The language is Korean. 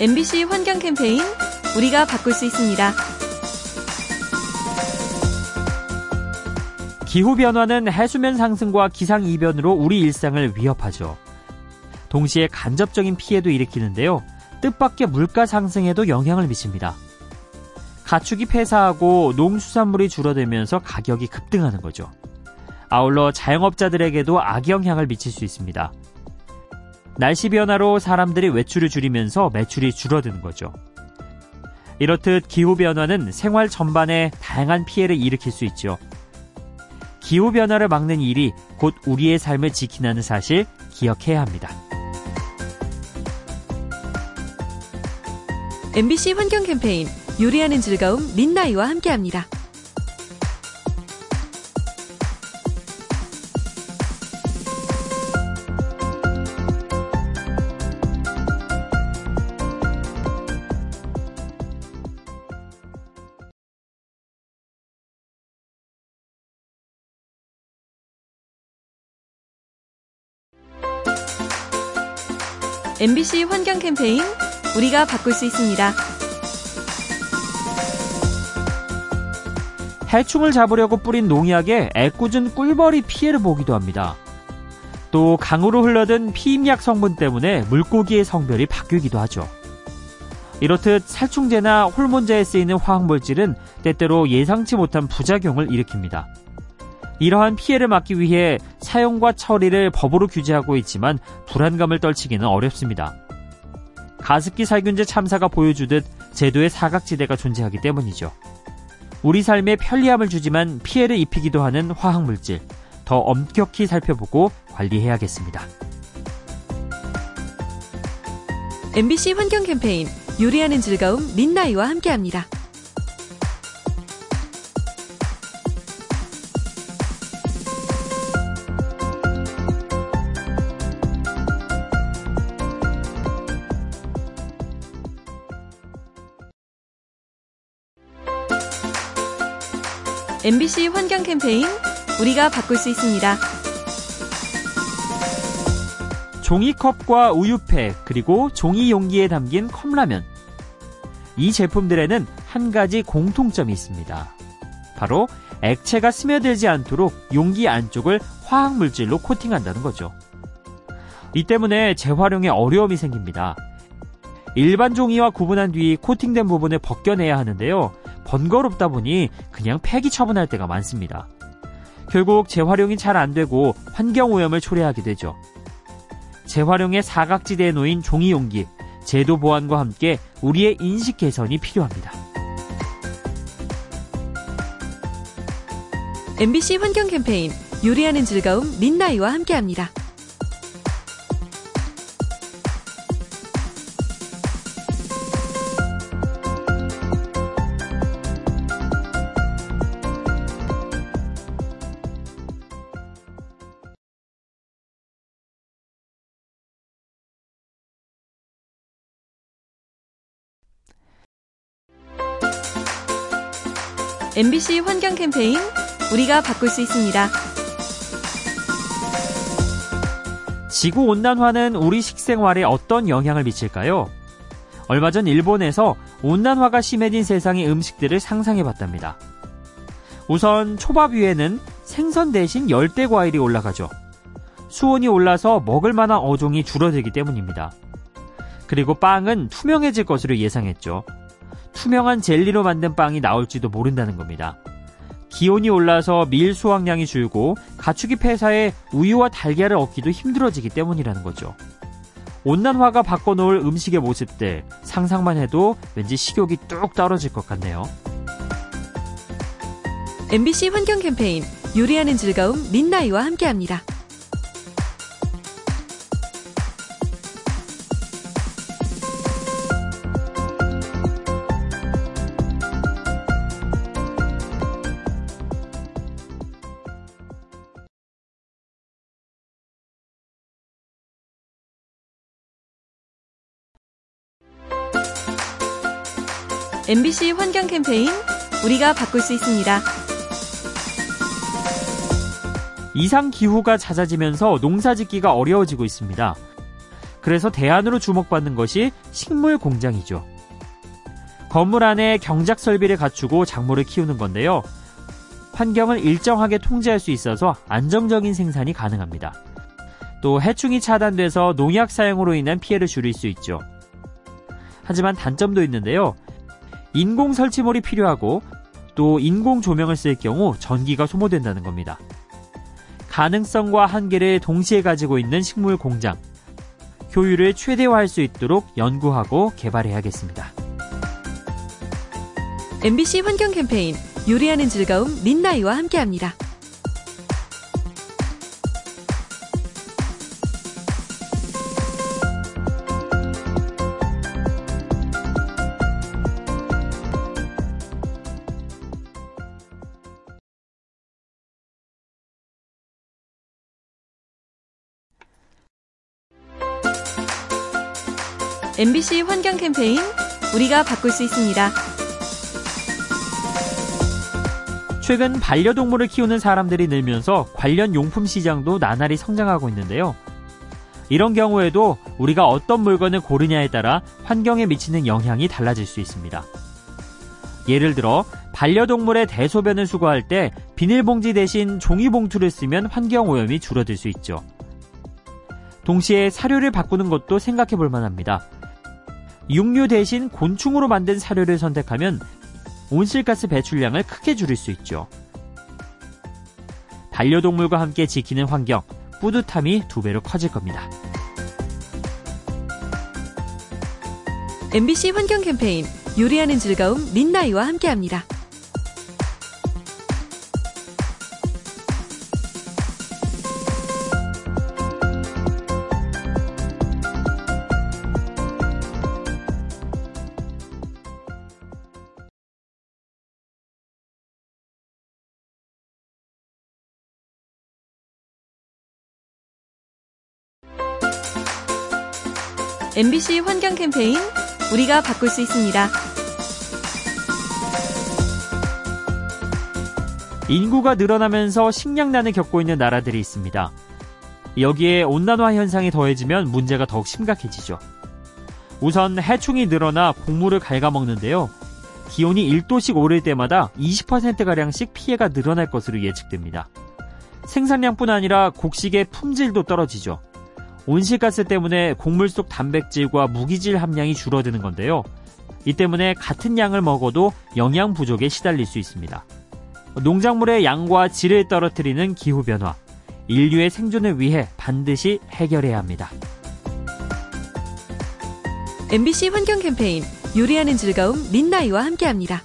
MBC 환경 캠페인 우리가 바꿀 수 있습니다. 기후변화는 해수면 상승과 기상이변으로 우리 일상을 위협하죠. 동시에 간접적인 피해도 일으키는데요. 뜻밖의 물가 상승에도 영향을 미칩니다. 가축이 폐사하고 농수산물이 줄어들면서 가격이 급등하는 거죠. 아울러 자영업자들에게도 악영향을 미칠 수 있습니다. 날씨 변화로 사람들이 외출을 줄이면서 매출이 줄어드는 거죠. 이렇듯 기후 변화는 생활 전반에 다양한 피해를 일으킬 수 있죠. 기후 변화를 막는 일이 곧 우리의 삶을 지키는 사실 기억해야 합니다. MBC 환경 캠페인 요리하는 즐거움 민나이와 함께합니다. MBC 환경 캠페인 우리가 바꿀 수 있습니다. 해충을 잡으려고 뿌린 농약에 애꿎은 꿀벌이 피해를 보기도 합니다. 또 강으로 흘러든 피임약 성분 때문에 물고기의 성별이 바뀌기도 하죠. 이렇듯 살충제나 홀몬제에 쓰이는 화학물질은 때때로 예상치 못한 부작용을 일으킵니다. 이러한 피해를 막기 위해 사용과 처리를 법으로 규제하고 있지만 불안감을 떨치기는 어렵습니다. 가습기 살균제 참사가 보여주듯 제도의 사각지대가 존재하기 때문이죠. 우리 삶에 편리함을 주지만 피해를 입히기도 하는 화학물질, 더 엄격히 살펴보고 관리해야겠습니다. MBC 환경 캠페인 요리하는 즐거움 민나이와 함께합니다. MBC 환경 캠페인 우리가 바꿀 수 있습니다. 종이컵과 우유팩 그리고 종이 용기에 담긴 컵라면 이 제품들에는 한 가지 공통점이 있습니다. 바로 액체가 스며들지 않도록 용기 안쪽을 화학 물질로 코팅한다는 거죠. 이 때문에 재활용에 어려움이 생깁니다. 일반 종이와 구분한 뒤 코팅된 부분을 벗겨내야 하는데요. 번거롭다 보니 그냥 폐기 처분할 때가 많습니다. 결국 재활용이 잘 안 되고 환경오염을 초래하게 되죠. 재활용의 사각지대에 놓인 종이 용기, 제도 보완과 함께 우리의 인식 개선이 필요합니다. MBC 환경 캠페인 요리하는 즐거움 민나이와 함께합니다. MBC 환경 캠페인 우리가 바꿀 수 있습니다. 지구 온난화는 우리 식생활에 어떤 영향을 미칠까요? 얼마 전 일본에서 온난화가 심해진 세상의 음식들을 상상해 봤답니다. 우선 초밥 위에는 생선 대신 열대 과일이 올라가죠. 수온이 올라서 먹을 만한 어종이 줄어들기 때문입니다. 그리고 빵은 투명해질 것으로 예상했죠. 투명한 젤리로 만든 빵이 나올지도 모른다는 겁니다. 기온이 올라서 밀 수확량이 줄고 가축이 폐사해 우유와 달걀을 얻기도 힘들어지기 때문이라는 거죠. 온난화가 바꿔놓을 음식의 모습들 상상만 해도 왠지 식욕이 뚝 떨어질 것 같네요. MBC 환경 캠페인 요리하는 즐거움 민나이와 함께합니다. MBC 환경 캠페인 우리가 바꿀 수 있습니다. 이상 기후가 잦아지면서 농사 짓기가 어려워지고 있습니다. 그래서 대안으로 주목받는 것이 식물 공장이죠. 건물 안에 경작 설비를 갖추고 작물을 키우는 건데요. 환경을 일정하게 통제할 수 있어서 안정적인 생산이 가능합니다. 또 해충이 차단돼서 농약 사용으로 인한 피해를 줄일 수 있죠. 하지만 단점도 있는데요. 인공 설치물이 필요하고 또 인공 조명을 쓸 경우 전기가 소모된다는 겁니다. 가능성과 한계를 동시에 가지고 있는 식물 공장. 효율을 최대화할 수 있도록 연구하고 개발해야겠습니다. MBC 환경 캠페인 요리하는 즐거움 민나이와 함께합니다. MBC 환경 캠페인 우리가 바꿀 수 있습니다. 최근 반려동물을 키우는 사람들이 늘면서 관련 용품 시장도 나날이 성장하고 있는데요. 이런 경우에도 우리가 어떤 물건을 고르냐에 따라 환경에 미치는 영향이 달라질 수 있습니다. 예를 들어 반려동물의 대소변을 수거할 때 비닐봉지 대신 종이봉투를 쓰면 환경오염이 줄어들 수 있죠. 동시에 사료를 바꾸는 것도 생각해 볼 만합니다. 육류 대신 곤충으로 만든 사료를 선택하면 온실가스 배출량을 크게 줄일 수 있죠. 반려동물과 함께 지키는 환경, 뿌듯함이 두 배로 커질 겁니다. MBC 환경 캠페인 요리하는 즐거움 민나이와 함께합니다. MBC 환경 캠페인 우리가 바꿀 수 있습니다. 인구가 늘어나면서 식량난을 겪고 있는 나라들이 있습니다. 여기에 온난화 현상이 더해지면 문제가 더욱 심각해지죠. 우선 해충이 늘어나 곡물을 갉아먹는데요. 기온이 1도씩 오를 때마다 20%가량씩 피해가 늘어날 것으로 예측됩니다. 생산량뿐 아니라 곡식의 품질도 떨어지죠. 온실가스 때문에 곡물 속 단백질과 무기질 함량이 줄어드는 건데요. 이 때문에 같은 양을 먹어도 영양 부족에 시달릴 수 있습니다. 농작물의 양과 질을 떨어뜨리는 기후변화, 인류의 생존을 위해 반드시 해결해야 합니다. MBC 환경 캠페인 요리하는 즐거움 민나이와 함께합니다.